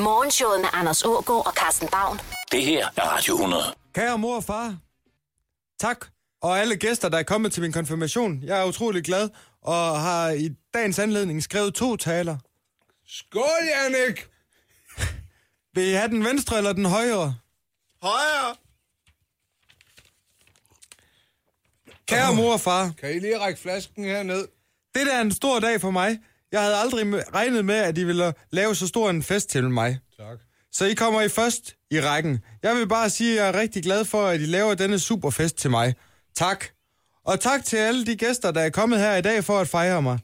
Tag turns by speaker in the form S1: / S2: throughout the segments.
S1: Morgenshowet med Anders Ågaard og Carsten Baum.
S2: Det her er Radio 100.
S3: Kære mor og far, tak. Og alle gæster, der er kommet til min konfirmation. Jeg er utrolig glad, og har i dagens anledning skrevet to taler.
S4: Skål, Jannik!
S3: Vil I have den venstre eller den højre?
S4: Højre!
S3: Kære mor og far,
S4: Kan I lige række flasken herned?
S3: det der er en stor dag for mig. Jeg havde aldrig regnet med, at I ville lave så stor en fest til mig.
S4: Tak.
S3: Så I kommer I først i rækken. Jeg vil bare sige, at jeg er rigtig glad for, at I laver denne superfest til mig. Tak. Og tak til alle de gæster, der er kommet her i dag for at fejre mig.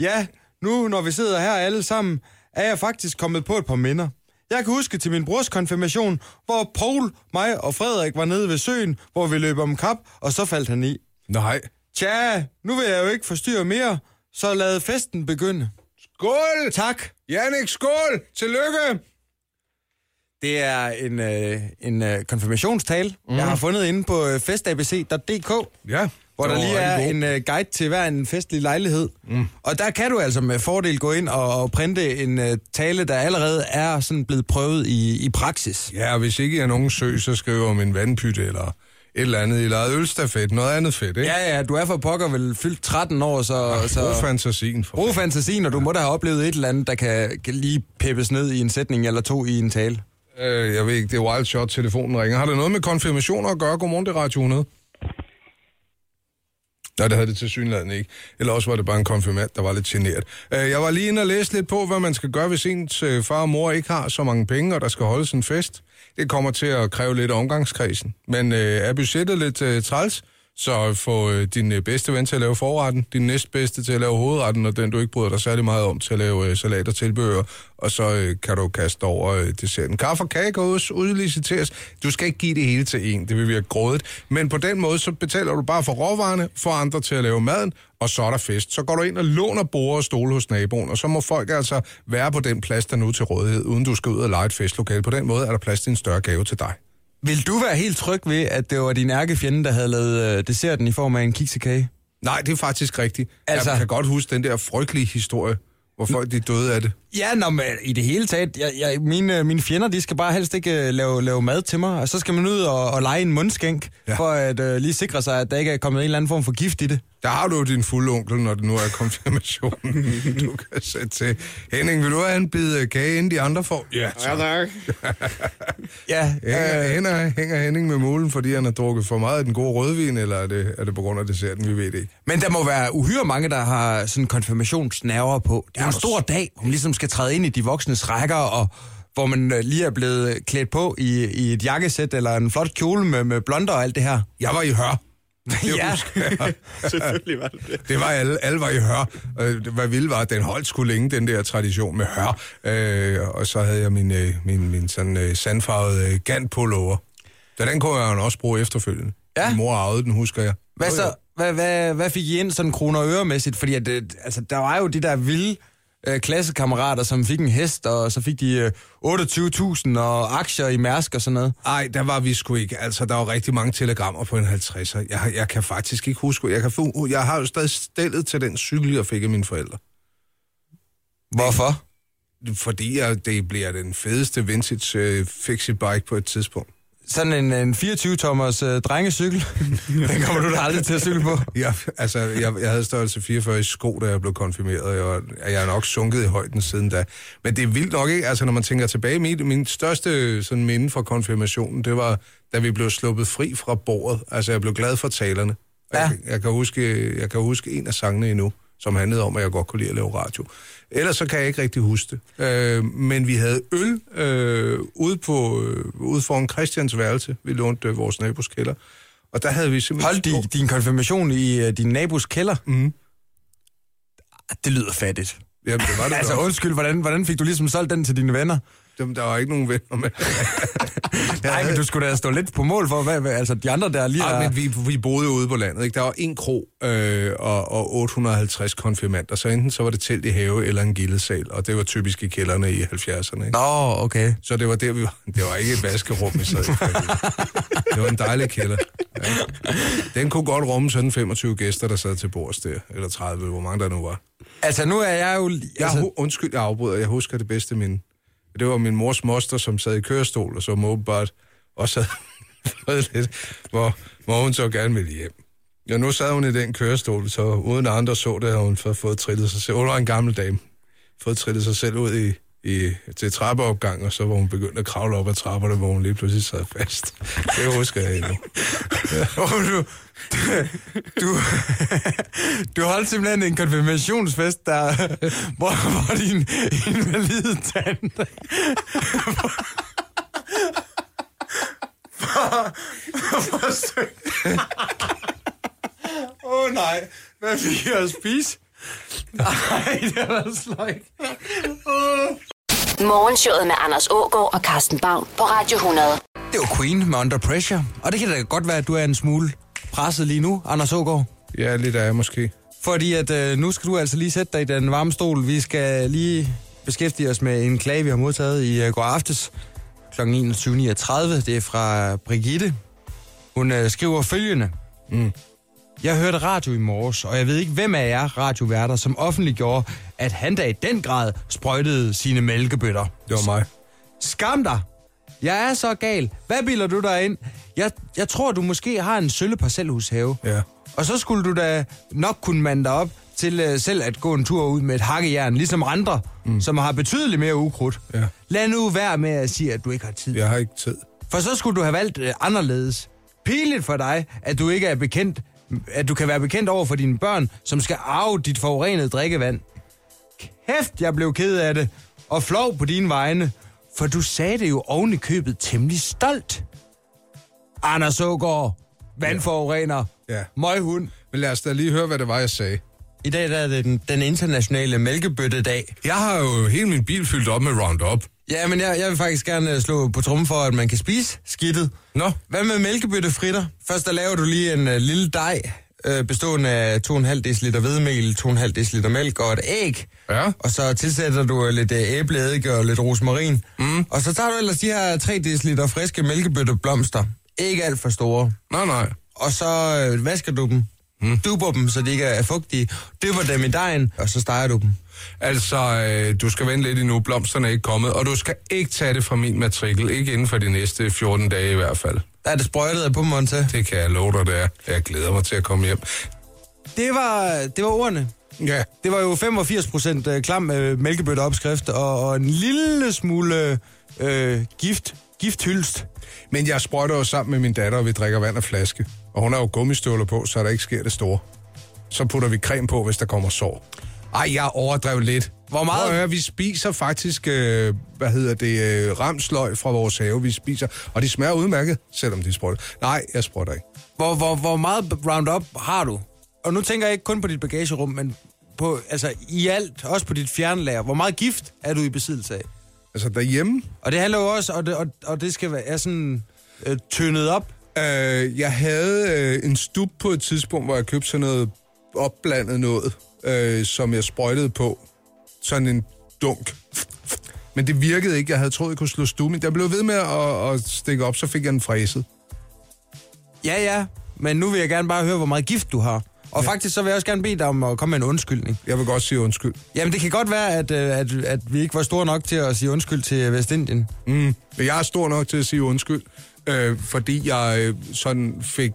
S3: Ja, nu når vi sidder her alle sammen, er jeg faktisk kommet på et par minder. Jeg kan huske til min brors konfirmation, hvor Paul, mig og Frederik var nede ved søen, hvor vi løb om kap, og så faldt han i.
S4: Nej.
S3: Tja, nu vil jeg jo ikke forstyrre mere, så lad festen begynde.
S4: Skål!
S3: Tak.
S4: Jannik, skål! Tillykke!
S3: Det er en, øh, en øh, konfirmationstale, mm. jeg har fundet inde på øh, festabc.dk,
S4: Ja.
S3: hvor der lige er en øh, guide til hver en festlig lejlighed. Mm. Og der kan du altså med fordel gå ind og, og printe en øh, tale, der allerede er sådan blevet prøvet i, i praksis.
S4: Ja, og hvis ikke er nogen sø, så skriver om en vandpytte eller et eller andet, eller ølstafet, noget andet fedt, ikke?
S3: Ja, ja, du er for pokker vel fyldt 13 år, så...
S4: Brug
S3: så
S4: fantasien for
S3: brug fantasien, og du må da have oplevet et eller andet, der kan, kan lige peppes ned i en sætning eller to i en tale.
S4: Øh, jeg ved ikke, det er wild shot, telefonen ringer. Har det noget med konfirmationer at gøre? Godmorgen, det er Radio 100. Nej, det havde det til synligheden ikke. Eller også var det bare en konfirmand, der var lidt generet. Øh, jeg var lige inde og læse lidt på, hvad man skal gøre, hvis ens øh, far og mor ikke har så mange penge, og der skal holdes en fest. Det kommer til at kræve lidt omgangskredsen. Men øh, er budgettet lidt øh, træls, så få øh, din øh, bedste ven til at lave forretten, din næstbedste til at lave hovedretten, og den du ikke bryder dig særlig meget om til at lave øh, salat og tilbehør, og så kan du kaste over desserten. Kaffe og kage kan også udliciteres. Du skal ikke give det hele til en, det vil virke grådet. Men på den måde, så betaler du bare for råvarerne, for andre til at lave maden, og så er der fest. Så går du ind og låner bord og stole hos naboen, og så må folk altså være på den plads, der nu er til rådighed, uden du skal ud og lege et festlokale. På den måde er der plads til en større gave til dig.
S3: Vil du være helt tryg ved, at det var din ærkefjende, der havde lavet øh, desserten i form af en kiksekage?
S4: Nej, det er faktisk rigtigt. Altså... Jeg kan godt huske den der frygtelige historie, hvor folk de døde af det.
S3: Ja, nå, men i det hele taget, jeg, jeg, mine, mine fjender, de skal bare helst ikke øh, lave, lave mad til mig, og så skal man ud og, og lege en mundskænk,
S4: Ja.
S3: for at øh, lige sikre sig, at der ikke er kommet en eller anden form for gift i det.
S4: Der har du jo din fulde onkel, når det nu er konfirmationen. du kan sætte til. Henning, vil du have en bid øh, kage, inden de andre får? Ja, tak.
S5: tak.
S3: Ja,
S4: Hænger,
S3: øh,
S4: hænger, hænger Henning med mulen, fordi han har drukket for meget af den gode rødvin, eller er det, er det på grund af desserten? Vi ved det ikke.
S3: men der må være uhyre mange, der har sådan konfirmationsnerver på. Det er jo en
S4: Ja,
S3: stor dag, hvor man ligesom skal træde ind i de voksnes rækker, og hvor man øh, lige er blevet klædt på i, i et jakkesæt eller en flot kjole med, med blonder og alt det her.
S4: Jeg var i hør. Det
S3: Ja.
S5: Selvfølgelig var det det.
S4: Det var alle, alle var i hør. Det- Hvad vildt var, at den holdt skulle længe, den der tradition med hør. Øh, og så havde jeg min, øh, min, min sådan øh, sandfarvede øh, gantpullover. Så den kunne jeg jo også bruge efterfølgende.
S3: Ja.
S4: Min mor arvede den, husker jeg.
S3: Hvad, så, hvad, hvad, hvad fik I ind sådan kroner og øremæssigt? Fordi at, altså, der var jo de der vilde øh, klassekammerater, som fik en hest, og så fik de øh, 28.000 og aktier i Mærsk og sådan noget.
S4: Ej, der var vi sgu ikke. Altså, der var rigtig mange telegrammer på en 50'er. Jeg, jeg kan faktisk ikke huske. Jeg, kan få, jeg har jo stadig stillet til den cykel, jeg fik af mine forældre.
S3: Hvorfor?
S4: Fordi jeg, det bliver den fedeste vintage øh, fixie bike på et tidspunkt.
S3: Sådan en, en 24-tommers øh, drengecykel, den kommer du da aldrig til at cykle på.
S4: Jeg, altså, jeg, jeg havde størrelse 44 i sko, da jeg blev konfirmeret. Jeg, var, jeg er nok sunket i højden siden da. Men det er vildt nok, ikke? Altså, når man tænker tilbage, min, min største sådan, minde fra konfirmationen, det var, da vi blev sluppet fri fra bordet. Altså, jeg blev glad for talerne.
S3: Ja.
S4: Jeg, jeg, kan huske, jeg kan huske en af sangene endnu, som handlede om, at jeg godt kunne lide at lave radio. Ellers så kan jeg ikke rigtig huske det. Øh, men vi havde øl øh, ude, på, øh, ude foran Christians værelse. Vi lånte øh, vores nabos kælder. Og der havde vi simpelthen...
S3: Hold di, din konfirmation i øh, din nabos kælder.
S4: Mhm.
S3: Det lyder fattigt.
S4: Jamen, det var det
S3: Altså
S4: altså,
S3: undskyld, hvordan, hvordan fik du ligesom solgt den til dine venner?
S4: Dem, der var ikke nogen venner med.
S3: Nej, men du skulle da stå lidt på mål for, hvad, hvad altså de andre der lige
S4: Ja,
S3: er...
S4: men vi, vi boede ude på landet. Ikke? Der var en kro øh, og, og 850 konfirmander, så enten så var det telt i have eller en gildesal, og det var typisk i kælderne i 70'erne. Ikke?
S3: Nå, okay.
S4: Så det var der, vi var. Det var ikke et vaskerum, vi sad i. Det var en dejlig kælder. Ja. Den kunne godt rumme sådan 25 gæster, der sad til bords der, eller 30, hvor mange der nu var.
S3: Altså nu er jeg jo...
S4: Jeg,
S3: Altså,
S4: hu- undskyld, jeg afbryder. Jeg husker det bedste minde. Det var min mors moster, som sad i kørestol, og som åbenbart også havde fået lidt, hvor, hvor hun så gerne ville hjem. Ja, nu sad hun i den kørestol, så uden andre så det, havde hun fået, fået trillet sig selv. Hun var en gammel dame. Fået trillet sig selv ud i, i, til trappeopgang, og så var hun begyndt at kravle op ad trapperne, hvor hun lige pludselig sad fast. Det husker jeg endnu.
S3: Oh, du, du, du holdt simpelthen en konfirmationsfest, der, hvor, hvor din invalide tante... for, for, Åh oh, nej, hvad fik jeg at spise? Nej, det var sløjt.
S1: Morgenshowet med Anders Ågaard og Carsten Baum på Radio 100.
S3: Det var Queen med Under Pressure, og det kan da godt være, at du er en smule presset lige nu, Anders Ågaard.
S4: Ja, lidt af måske.
S3: Fordi at øh, nu skal du altså lige sætte dig i den varme stol. Vi skal lige beskæftige os med en klage, vi har modtaget i øh, går aftes kl. 21.39. Det er fra Brigitte. Hun øh, skriver følgende.
S4: Mm.
S3: Jeg hørte radio i morges, og jeg ved ikke, hvem af jer radioværter, som offentliggjorde, at han da i den grad sprøjtede sine mælkebøtter.
S4: Det var mig.
S3: Skam dig! Jeg er så gal. Hvad bilder du dig ind? Jeg, jeg tror, du måske har en sølle parcelhushave.
S4: Ja.
S3: Og så skulle du da nok kunne mande dig op til uh, selv at gå en tur ud med et hakkejern, ligesom andre, mm. som har betydeligt mere ukrudt.
S4: Ja.
S3: Lad nu være med at sige, at du ikke har tid.
S4: Jeg har ikke tid.
S3: For så skulle du have valgt uh, anderledes. Pinligt for dig, at du ikke er bekendt, at du kan være bekendt over for dine børn, som skal arve dit forurenede drikkevand. Kæft, jeg blev ked af det, og flov på dine vegne, for du sagde det jo oven i købet temmelig stolt. Anders Ågaard, vandforurener,
S4: Ja.
S3: møghund.
S4: Men lad os da lige høre, hvad det var, jeg sagde.
S3: I dag der er det den, den internationale mælkebøttedag.
S4: Jeg har jo hele min bil fyldt op med Roundup.
S3: Ja, men jeg, jeg vil faktisk gerne øh, slå på trummen for, at man kan spise skidtet.
S4: Nå,
S3: Hvad med mælkebøttefritter? Først der laver du lige en uh, lille dej, uh, bestående af 2,5 dl hvedemel, 2,5 dl mælk og et æg.
S4: Ja.
S3: Og så tilsætter du uh, lidt uh, æbleeddike og lidt rosmarin. Mm. Og så tager du ellers de her 3 dl friske mælkebøtteblomster. Ikke alt for store.
S4: nej, nej.
S3: Og så øh, vasker du dem. Mm. Duber dem, så de ikke er fugtige. Dypper dem i dejen, og så steger du dem.
S4: Altså, øh, du skal vente lidt endnu, blomsterne er ikke kommet, og du skal ikke tage det fra min matrikel, ikke inden for de næste 14 dage i hvert fald.
S3: Er det sprøjtet pumpen til.
S4: Det kan jeg love dig, det er. Jeg glæder mig til at komme hjem.
S3: Det var, det var ordene.
S4: Ja,
S3: Det var jo 85 procent øh, klam øh, mælkebøtteopskrift og, og en lille smule øh, gift, gifthylst.
S4: men jeg sprøjter jo sammen med min datter, og vi drikker vand af flaske. Og hun har jo gummistøvler på, så der ikke sker det store. Så putter vi creme på, hvis der kommer sår. Ej, jeg overdrev lidt.
S3: Hvor
S4: Prøv
S3: meget?
S4: at høre, vi spiser faktisk, øh, hvad hedder det, øh, ramsløg fra vores have, vi spiser. Og de smager udmærket, selvom de sprøjter. Nej, jeg sprøjter ikke.
S3: Hvor, hvor, hvor meget Roundup har du? Og nu tænker jeg ikke kun på dit bagagerum, men på, altså, i alt, også på dit fjernlager. Hvor meget gift er du i besiddelse af?
S4: Altså derhjemme,
S3: Og det handler jo også, og det, og, og det skal være er sådan øh, tyndet op.
S4: Øh, jeg havde øh, en stup på et tidspunkt, hvor jeg købte sådan noget opblandet noget, øh, som jeg sprøjtede på. Sådan en dunk. Men det virkede ikke. Jeg havde troet, jeg kunne slå stuben. Jeg blev ved med at, at stikke op, så fik jeg den fræset.
S3: Ja, ja, men nu vil jeg gerne bare høre, hvor meget gift du har. Og ja. faktisk så vil jeg også gerne bede dig om at komme med en undskyldning.
S4: Jeg vil godt sige undskyld.
S3: Jamen, det kan godt være, at, øh, at, at vi ikke var store nok til at sige undskyld til Vestindien.
S4: Mm. Jeg er stor nok til at sige undskyld, øh, fordi jeg øh, sådan fik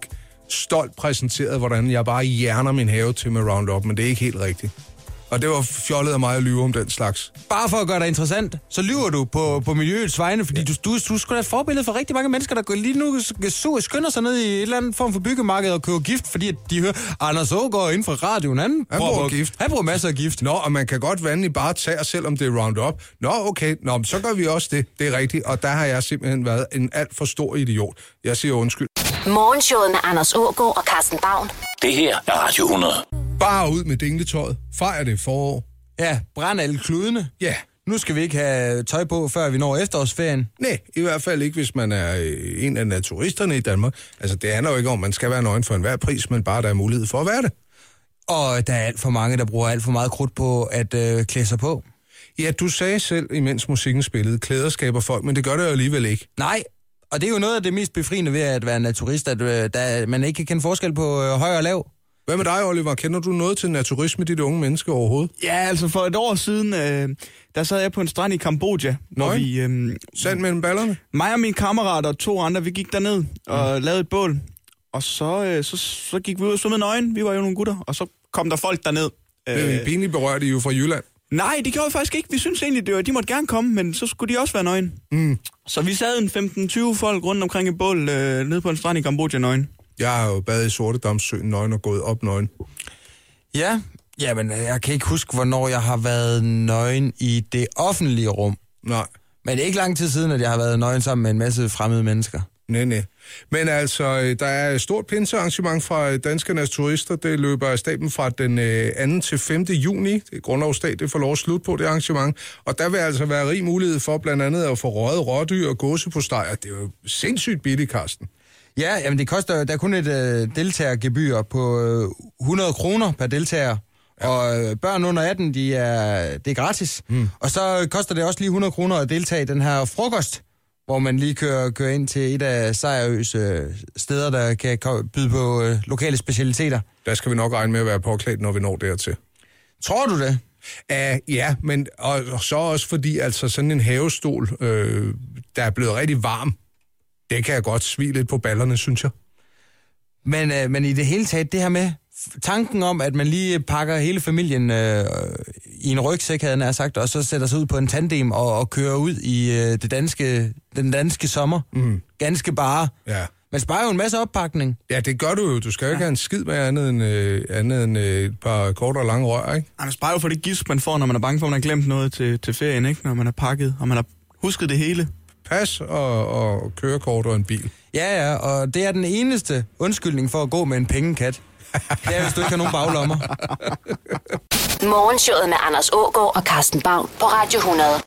S4: stolt præsenteret, hvordan jeg bare hjerner min have til med Roundup, men det er ikke helt rigtigt. Og det var fjollet af mig at lyve om den slags.
S3: Bare for at gøre dig interessant, så lyver du på, på miljøets vegne, fordi du, du, du skulle da et forbillede for rigtig mange mennesker, der går lige nu så skynder sig ned i et eller andet form for byggemarked og køber gift, fordi de hører, Anders Ågaard inden for radioen, han,
S4: Han bruger gift.
S3: Han bruger masser af gift.
S4: Nå, og man kan godt vande i bare tæer, selvom det er Roundup. Nå, okay, Nå, men så gør vi også det. Det er rigtigt, og der har jeg simpelthen været en alt for stor idiot. Jeg siger undskyld.
S1: Morgenshowet med Anders Ågaard og Carsten Baum.
S2: Det her er Radio 100.
S4: Bare ud med dingletøjet. Fejr det forår.
S3: Ja, brænd alle kludene.
S4: Ja,
S3: Nu skal vi ikke have tøj på, før vi når efterårsferien.
S4: nej, i hvert fald ikke, hvis man er øh, en af naturisterne i Danmark. Altså, det handler jo ikke om, at man skal være nøgen for enhver pris, men bare, der er mulighed for at være det.
S3: Og der er alt for mange, der bruger alt for meget krudt på at øh, klæde sig på.
S4: Ja, du sagde selv, imens musikken spillede, klæder skaber folk, men det gør det jo alligevel ikke.
S3: Nej, og det er jo noget af det mest befriende ved at være naturist, at øh, der, man ikke kan kende forskel på øh, høj og lav.
S4: Hvad med dig, Oliver? Kender du noget til naturisme, dit unge menneske overhovedet?
S5: Ja, altså for et år siden, øh, der sad jeg på en strand i Kambodja, hvor
S4: Nøgen?
S5: vi, øh,
S4: Sand mellem ballerne?
S5: mig og min kammerat og to andre, vi gik derned og lavede et bål. Og så, øh, så, så gik vi ud og svømmede nøgen. Vi var jo nogle gutter. Og så kom der folk derned.
S4: Øh.
S5: Øh,
S4: Pinligt berørt, I er jo fra Jylland.
S5: Nej, det gjorde vi faktisk ikke. Vi synes egentlig, det var, de måtte gerne komme, men så skulle de også være nøgen.
S4: Mm.
S5: Så vi sad en 15-20 folk rundt omkring et bål øh, nede på en strand i Kambodja nøgen.
S4: Jeg har jo badet i Sortedamssøen nøgen og gået op nøgen.
S3: Ja, jamen jeg kan ikke huske, hvornår jeg har været nøgen i det offentlige rum.
S4: Nej.
S3: Men det er ikke lang tid siden, at jeg har været nøgen sammen med en masse fremmede mennesker.
S4: Nej, nej. Men altså, øh, der er et stort pinsearrangement fra øh, Danskernes Turister. Det løber af staben fra den øh, 2. til 5. juni. Det er grundlovsdag, det får lov at slutte på det arrangement. Og der vil altså være rig mulighed for blandt andet at få røget rådyr og gåse på stejer. Det er jo sindssygt billigt, Karsten.
S3: Ja, jamen det koster, der er kun et øh, deltagergebyr på øh, 100 kroner per deltager. Ja. Og øh, børn under 18, de er, det er gratis. Mm. Og så koster det også lige 100 kroner at deltage i den her frokost, hvor man lige kører, kører ind til et af Sejrøs øh, steder, der kan byde på øh, lokale specialiteter.
S4: Der skal vi nok regne med at være påklædt, når vi når dertil.
S3: Tror du det?
S4: Uh, ja, men og, og så også fordi altså sådan en havestol, øh, der er blevet rigtig varm, det kan jeg godt svige lidt på ballerne, synes jeg.
S3: Men, øh, men i det hele taget, det her med tanken om, at man lige pakker hele familien øh, i en rygsæk, havde jeg nær sagt, og så sætter sig ud på en tandem og, og kører ud i øh, det danske, den danske sommer. Mm. Ganske bare.
S4: Ja.
S3: Man sparer jo en masse oppakning.
S4: Ja, det gør du jo. Du skal jo ikke have en skid med andet end, øh, andet end øh, et par korte og lange rør, ikke?
S5: Man sparer jo for det gisk, man får, når man er bange for, at man har glemt noget til, til ferien, ikke? Når man er pakket, og man har husket det hele.
S4: Pas og, og kørekort og en bil.
S3: Ja, ja, og det er den eneste undskyldning for at gå med en pengekat. Det er, hvis du ikke har nogen baglommer.
S1: Morgenshowet med Anders Ågaard og Carsten Baum på Radio 100.